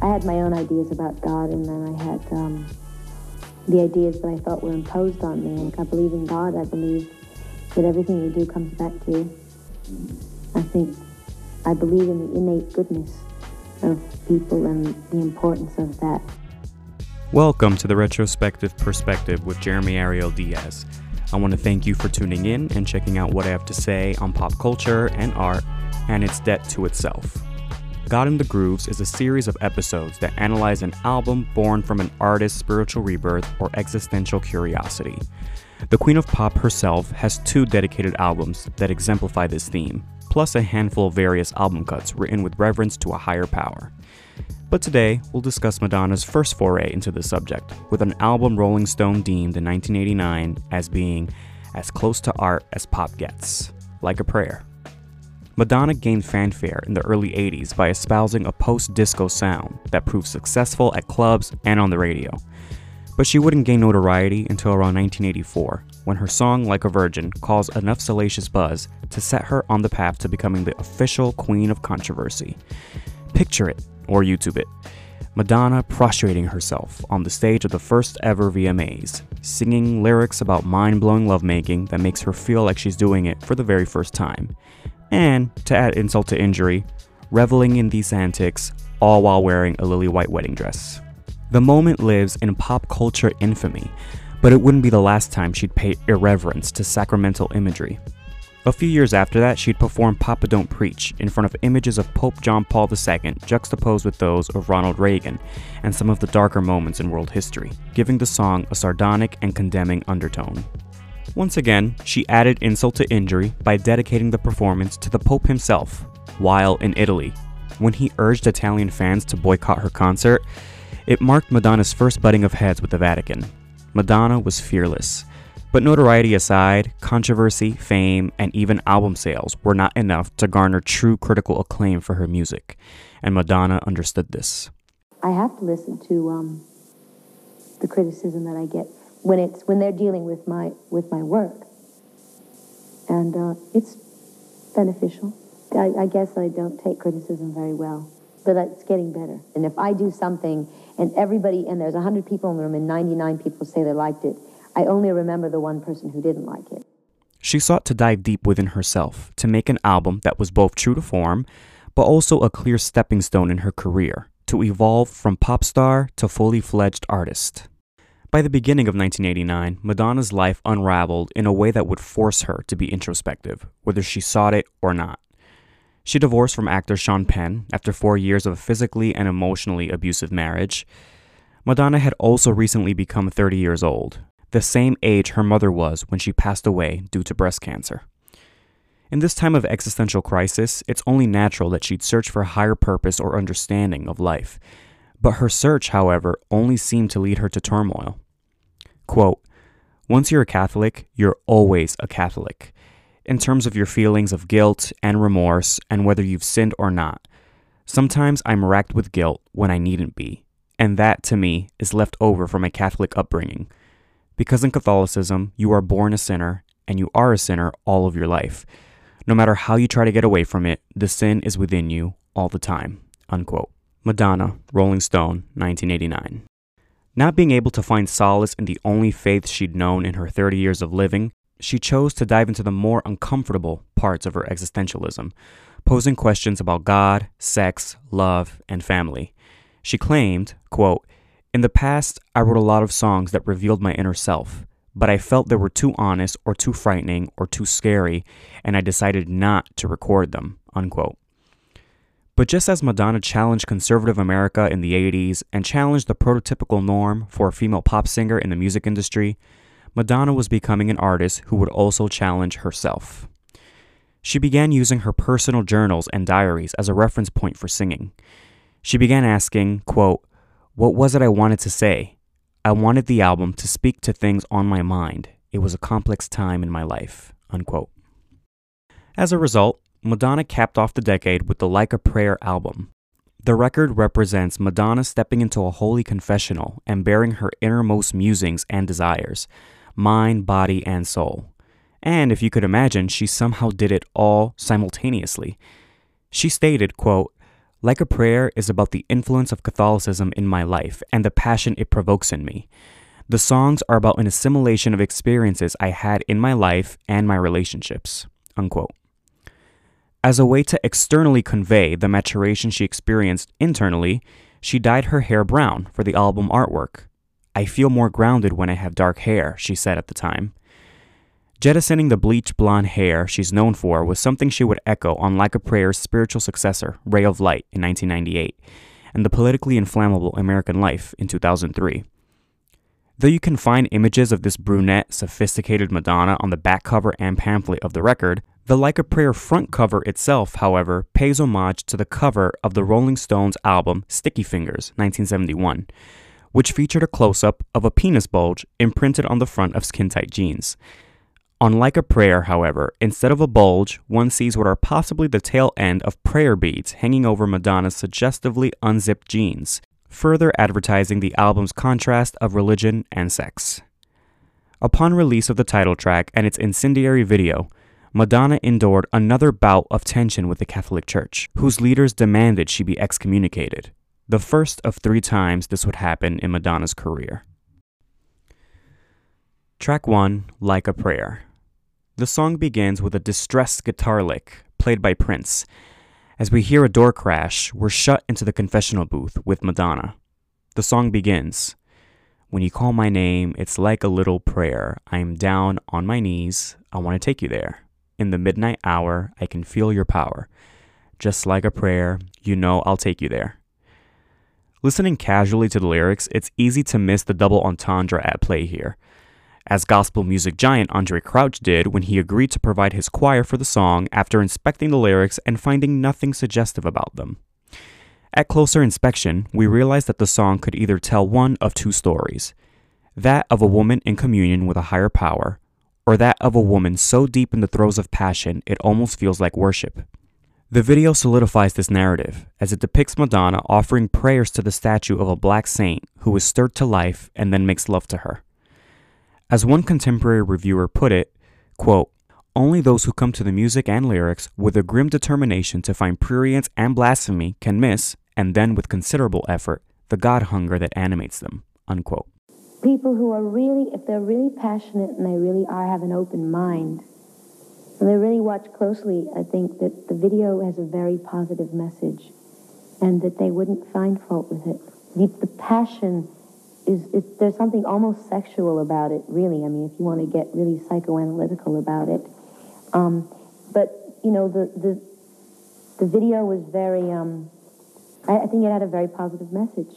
I had my own ideas about God, and then I had um, the ideas that I thought were imposed on me. I believe in God. I believe that everything you do comes back to you. I think I believe in the innate goodness of people and the importance of that. Welcome to the Retrospective Perspective with Jeremy Ariel Diaz. I want to thank you for tuning in and checking out what I have to say on pop culture and art and its debt to itself. God in the Grooves is a series of episodes that analyze an album born from an artist's spiritual rebirth or existential curiosity. The Queen of Pop herself has two dedicated albums that exemplify this theme, plus a handful of various album cuts written with reverence to a higher power. But today, we'll discuss Madonna's first foray into the subject, with an album Rolling Stone deemed in 1989 as being as close to art as pop gets, like a prayer. Madonna gained fanfare in the early 80s by espousing a post disco sound that proved successful at clubs and on the radio. But she wouldn't gain notoriety until around 1984, when her song Like a Virgin caused enough salacious buzz to set her on the path to becoming the official queen of controversy. Picture it, or YouTube it. Madonna prostrating herself on the stage of the first ever VMAs, singing lyrics about mind blowing lovemaking that makes her feel like she's doing it for the very first time and, to add insult to injury, reveling in these antics, all while wearing a lily white wedding dress. The moment lives in pop culture infamy, but it wouldn't be the last time she'd pay irreverence to sacramental imagery. A few years after that, she'd perform Papa Don't Preach in front of images of Pope John Paul II juxtaposed with those of Ronald Reagan and some of the darker moments in world history, giving the song a sardonic and condemning undertone. Once again, she added insult to injury by dedicating the performance to the Pope himself, while in Italy. When he urged Italian fans to boycott her concert, it marked Madonna's first butting of heads with the Vatican. Madonna was fearless. But notoriety aside, controversy, fame, and even album sales were not enough to garner true critical acclaim for her music, and Madonna understood this. I have to listen to um, the criticism that I get when it's when they're dealing with my with my work, and uh, it's beneficial. I, I guess I don't take criticism very well, but it's getting better. And if I do something and everybody and there's hundred people in the room and 99 people say they liked it, I only remember the one person who didn't like it. She sought to dive deep within herself to make an album that was both true to form, but also a clear stepping stone in her career to evolve from pop star to fully fledged artist. By the beginning of 1989, Madonna's life unraveled in a way that would force her to be introspective, whether she sought it or not. She divorced from actor Sean Penn after four years of a physically and emotionally abusive marriage. Madonna had also recently become 30 years old, the same age her mother was when she passed away due to breast cancer. In this time of existential crisis, it's only natural that she'd search for a higher purpose or understanding of life but her search, however, only seemed to lead her to turmoil. Quote, Once you're a Catholic, you're always a Catholic, in terms of your feelings of guilt and remorse and whether you've sinned or not. Sometimes I'm racked with guilt when I needn't be, and that, to me, is left over from my Catholic upbringing. Because in Catholicism, you are born a sinner, and you are a sinner all of your life. No matter how you try to get away from it, the sin is within you all the time. Unquote. Madonna, Rolling Stone, 1989. Not being able to find solace in the only faith she'd known in her 30 years of living, she chose to dive into the more uncomfortable parts of her existentialism, posing questions about God, sex, love, and family. She claimed, quote, In the past, I wrote a lot of songs that revealed my inner self, but I felt they were too honest or too frightening or too scary, and I decided not to record them, unquote. But just as Madonna challenged conservative America in the 80s and challenged the prototypical norm for a female pop singer in the music industry, Madonna was becoming an artist who would also challenge herself. She began using her personal journals and diaries as a reference point for singing. She began asking, quote, What was it I wanted to say? I wanted the album to speak to things on my mind, It was a complex time in my life. Unquote. As a result, Madonna capped off the decade with the Like a Prayer album. The record represents Madonna stepping into a holy confessional and bearing her innermost musings and desires, mind, body, and soul. And if you could imagine, she somehow did it all simultaneously. She stated, quote, like a prayer is about the influence of Catholicism in my life and the passion it provokes in me. The songs are about an assimilation of experiences I had in my life and my relationships. Unquote. As a way to externally convey the maturation she experienced internally, she dyed her hair brown for the album artwork. I feel more grounded when I have dark hair, she said at the time. Jettisoning the bleach blonde hair she's known for was something she would echo on Like a Prayer's spiritual successor, Ray of Light, in 1998, and the politically inflammable American Life in 2003. Though you can find images of this brunette, sophisticated Madonna on the back cover and pamphlet of the record, the Like a Prayer front cover itself, however, pays homage to the cover of the Rolling Stones album Sticky Fingers, 1971, which featured a close up of a penis bulge imprinted on the front of skin tight jeans. Unlike a prayer, however, instead of a bulge, one sees what are possibly the tail end of prayer beads hanging over Madonna's suggestively unzipped jeans, further advertising the album's contrast of religion and sex. Upon release of the title track and its incendiary video, Madonna endured another bout of tension with the Catholic Church, whose leaders demanded she be excommunicated, the first of three times this would happen in Madonna's career. Track 1 Like a Prayer the song begins with a distressed guitar lick, played by Prince. As we hear a door crash, we're shut into the confessional booth with Madonna. The song begins When you call my name, it's like a little prayer. I am down on my knees. I want to take you there. In the midnight hour, I can feel your power. Just like a prayer, you know I'll take you there. Listening casually to the lyrics, it's easy to miss the double entendre at play here as gospel music giant Andraé Crouch did when he agreed to provide his choir for the song after inspecting the lyrics and finding nothing suggestive about them. At closer inspection, we realized that the song could either tell one of two stories that of a woman in communion with a higher power, or that of a woman so deep in the throes of passion it almost feels like worship. The video solidifies this narrative as it depicts Madonna offering prayers to the statue of a black saint who is stirred to life and then makes love to her. As one contemporary reviewer put it, quote, only those who come to the music and lyrics with a grim determination to find prurience and blasphemy can miss, and then with considerable effort, the God hunger that animates them. Unquote. People who are really, if they're really passionate and they really are have an open mind, and they really watch closely, I think that the video has a very positive message, and that they wouldn't find fault with it. The, the passion is, is there's something almost sexual about it, really. I mean, if you want to get really psychoanalytical about it. Um, but you know, the the the video was very. Um, I, I, think it had a very positive message.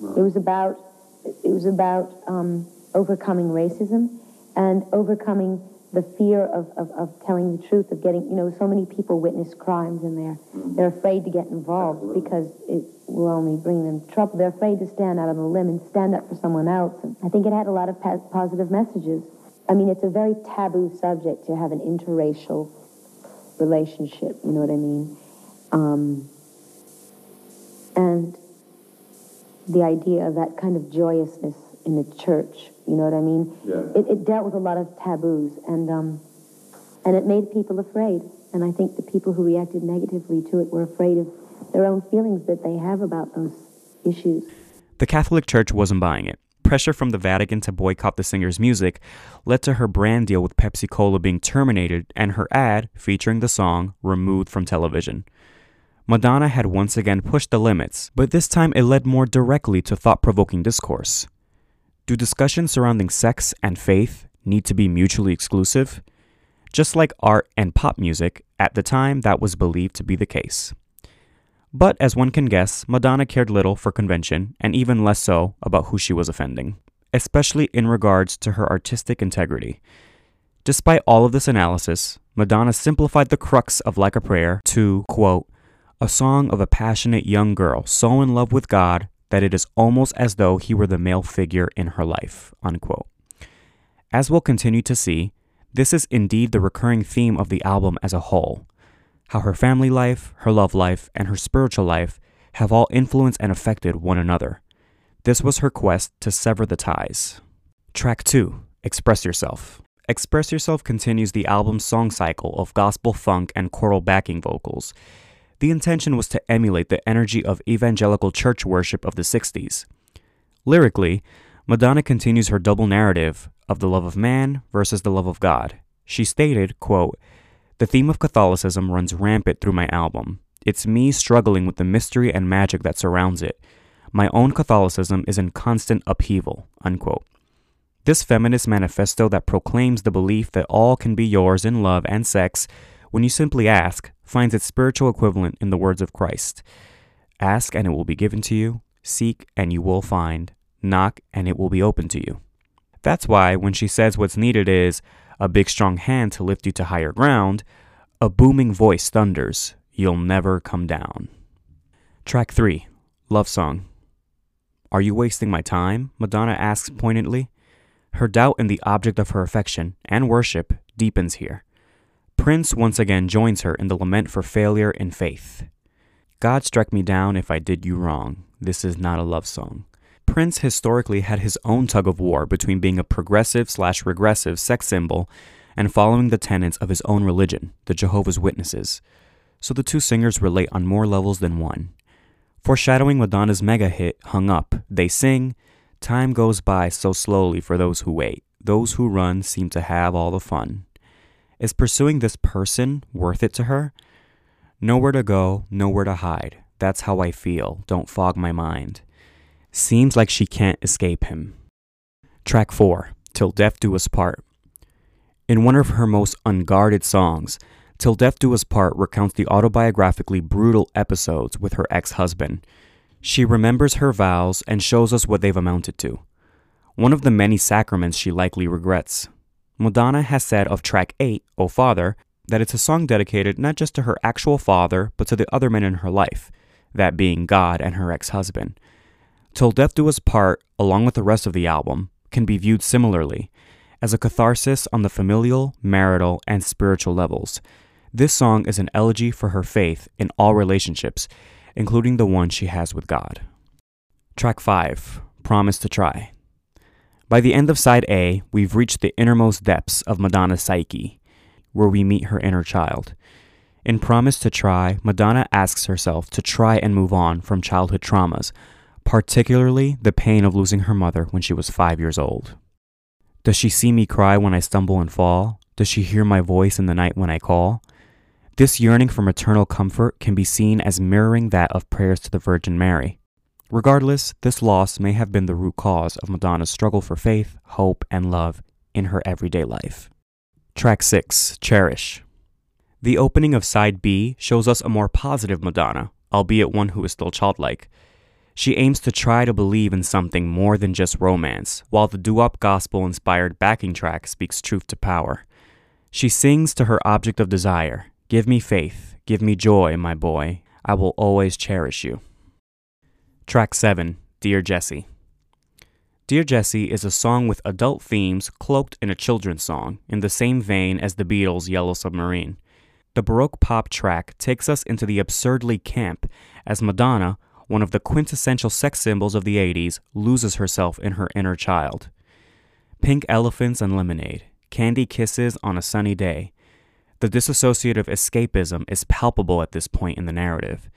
It was about it was about um, overcoming racism and overcoming the fear of, of, of, telling the truth, of getting, you know, so many people witness crimes and they're, mm-hmm. they're afraid to get involved Absolutely. because it will only bring them trouble. They're afraid to stand out on the limb and stand up for someone else. And I think it had a lot of positive messages. I mean, it's a very taboo subject to have an interracial relationship, you know what I mean? Um, and the idea of that kind of joyousness in the church you know what I mean? Yeah. It, it dealt with a lot of taboos, and um, and it made people afraid. And I think the people who reacted negatively to it were afraid of their own feelings that they have about those issues. The Catholic Church wasn't buying it. Pressure from the Vatican to boycott the singer's music led to her brand deal with Pepsi Cola being terminated and her ad featuring the song removed from television. Madonna had once again pushed the limits, but this time it led more directly to thought provoking discourse. Do discussions surrounding sex and faith need to be mutually exclusive? Just like art and pop music, at the time that was believed to be the case. But as one can guess, Madonna cared little for convention and even less so about who she was offending, especially in regards to her artistic integrity. Despite all of this analysis, Madonna simplified the crux of Like a Prayer to, quote, a song of a passionate young girl so in love with God that it is almost as though he were the male figure in her life. Unquote. As we'll continue to see, this is indeed the recurring theme of the album as a whole how her family life, her love life, and her spiritual life have all influenced and affected one another. This was her quest to sever the ties. Track 2 Express Yourself. Express Yourself continues the album's song cycle of gospel funk and choral backing vocals. The intention was to emulate the energy of evangelical church worship of the 60s. Lyrically, Madonna continues her double narrative of the love of man versus the love of God. She stated, quote, the theme of Catholicism runs rampant through my album. It's me struggling with the mystery and magic that surrounds it. My own Catholicism is in constant upheaval. Unquote. This feminist manifesto that proclaims the belief that all can be yours in love and sex when you simply ask finds its spiritual equivalent in the words of Christ Ask and it will be given to you, seek and you will find, knock and it will be open to you. That's why when she says what's needed is, a big strong hand to lift you to higher ground, a booming voice thunders, You'll never come down. Track 3 Love Song. Are you wasting my time? Madonna asks poignantly. Her doubt in the object of her affection and worship deepens here. Prince once again joins her in the lament for failure in faith. God struck me down if I did you wrong. This is not a love song. Prince historically had his own tug of war between being a progressive slash regressive sex symbol and following the tenets of his own religion, the Jehovah's Witnesses. So the two singers relate on more levels than one. Foreshadowing Madonna's mega hit, Hung Up, they sing, Time goes by so slowly for those who wait. Those who run seem to have all the fun. Is pursuing this person worth it to her? Nowhere to go, nowhere to hide. That's how I feel. Don't fog my mind. Seems like she can't escape him. Track 4 Till Death Do Us Part. In one of her most unguarded songs, Till Death Do Us Part recounts the autobiographically brutal episodes with her ex husband. She remembers her vows and shows us what they've amounted to. One of the many sacraments she likely regrets. Madonna has said of track eight, 8, O Father, that it's a song dedicated not just to her actual father, but to the other men in her life, that being God and her ex husband. Till Death Do Us Part, along with the rest of the album, can be viewed similarly as a catharsis on the familial, marital, and spiritual levels. This song is an elegy for her faith in all relationships, including the one she has with God. Track 5 Promise to Try. By the end of side A, we've reached the innermost depths of Madonna's psyche, where we meet her inner child. In Promise to Try, Madonna asks herself to try and move on from childhood traumas particularly the pain of losing her mother when she was five years old. Does she see me cry when I stumble and fall? Does she hear my voice in the night when I call? This yearning for maternal comfort can be seen as mirroring that of prayers to the Virgin Mary. Regardless, this loss may have been the root cause of Madonna's struggle for faith, hope, and love in her everyday life. Track 6 Cherish. The opening of side B shows us a more positive Madonna, albeit one who is still childlike. She aims to try to believe in something more than just romance, while the doo-wop gospel inspired backing track speaks truth to power. She sings to her object of desire Give me faith, give me joy, my boy. I will always cherish you. Track 7 Dear Jessie. Dear Jessie is a song with adult themes cloaked in a children's song, in the same vein as the Beatles' Yellow Submarine. The Baroque pop track takes us into the absurdly camp as Madonna, one of the quintessential sex symbols of the 80s, loses herself in her inner child. Pink elephants and lemonade, candy kisses on a sunny day. The dissociative escapism is palpable at this point in the narrative.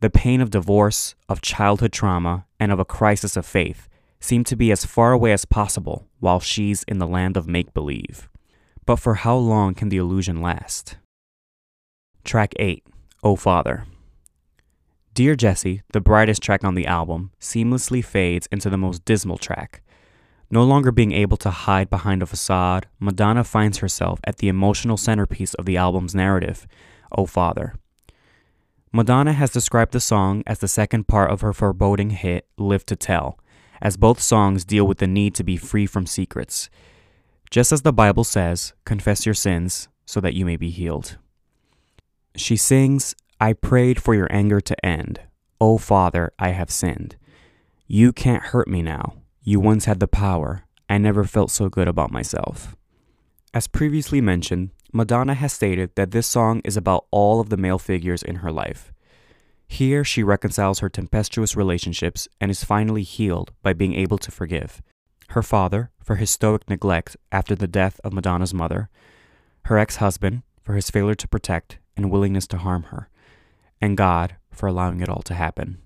The pain of divorce, of childhood trauma, and of a crisis of faith seem to be as far away as possible while she's in the land of make believe. But for how long can the illusion last? Track 8 O Father. Dear Jessie, the brightest track on the album, seamlessly fades into the most dismal track. No longer being able to hide behind a facade, Madonna finds herself at the emotional centerpiece of the album's narrative, O Father. Madonna has described the song as the second part of her foreboding hit, Live to Tell, as both songs deal with the need to be free from secrets. Just as the Bible says, confess your sins so that you may be healed. She sings, I prayed for your anger to end. O oh, Father, I have sinned. You can't hurt me now. You once had the power. I never felt so good about myself. As previously mentioned, Madonna has stated that this song is about all of the male figures in her life. Here, she reconciles her tempestuous relationships and is finally healed by being able to forgive her father for his stoic neglect after the death of Madonna's mother, her ex husband for his failure to protect and willingness to harm her, and God for allowing it all to happen.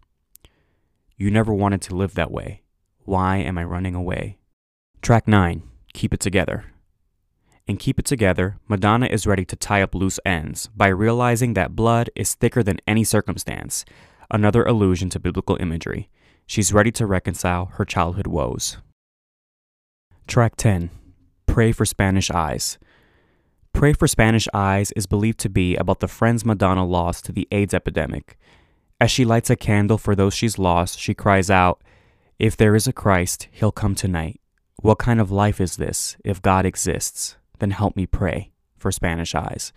You never wanted to live that way. Why am I running away? Track 9 Keep It Together. In Keep It Together, Madonna is ready to tie up loose ends by realizing that blood is thicker than any circumstance, another allusion to biblical imagery. She's ready to reconcile her childhood woes. Track 10 Pray for Spanish Eyes. Pray for Spanish Eyes is believed to be about the friends Madonna lost to the AIDS epidemic. As she lights a candle for those she's lost, she cries out, If there is a Christ, he'll come tonight. What kind of life is this if God exists? Then help me pray for Spanish Eyes.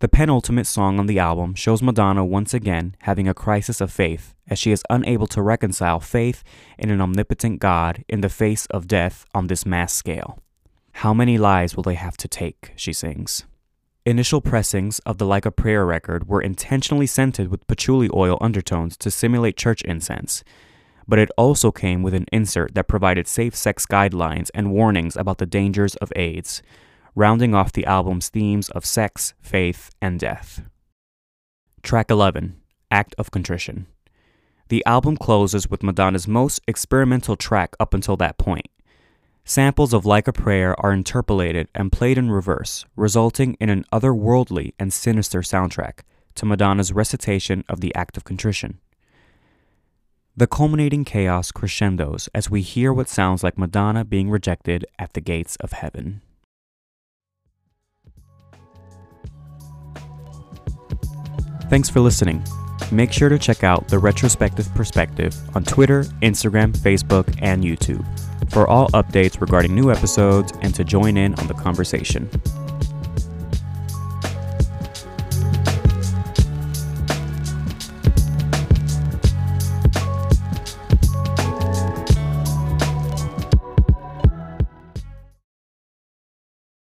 The penultimate song on the album shows Madonna once again having a crisis of faith as she is unable to reconcile faith in an omnipotent God in the face of death on this mass scale. How many lives will they have to take? she sings. Initial pressings of the Like a Prayer record were intentionally scented with patchouli oil undertones to simulate church incense, but it also came with an insert that provided safe sex guidelines and warnings about the dangers of AIDS, rounding off the album's themes of sex, faith, and death. Track 11 Act of Contrition. The album closes with Madonna's most experimental track up until that point. Samples of Like a Prayer are interpolated and played in reverse, resulting in an otherworldly and sinister soundtrack to Madonna's recitation of the act of contrition. The culminating chaos crescendos as we hear what sounds like Madonna being rejected at the gates of heaven. Thanks for listening. Make sure to check out the Retrospective Perspective on Twitter, Instagram, Facebook, and YouTube for all updates regarding new episodes and to join in on the conversation.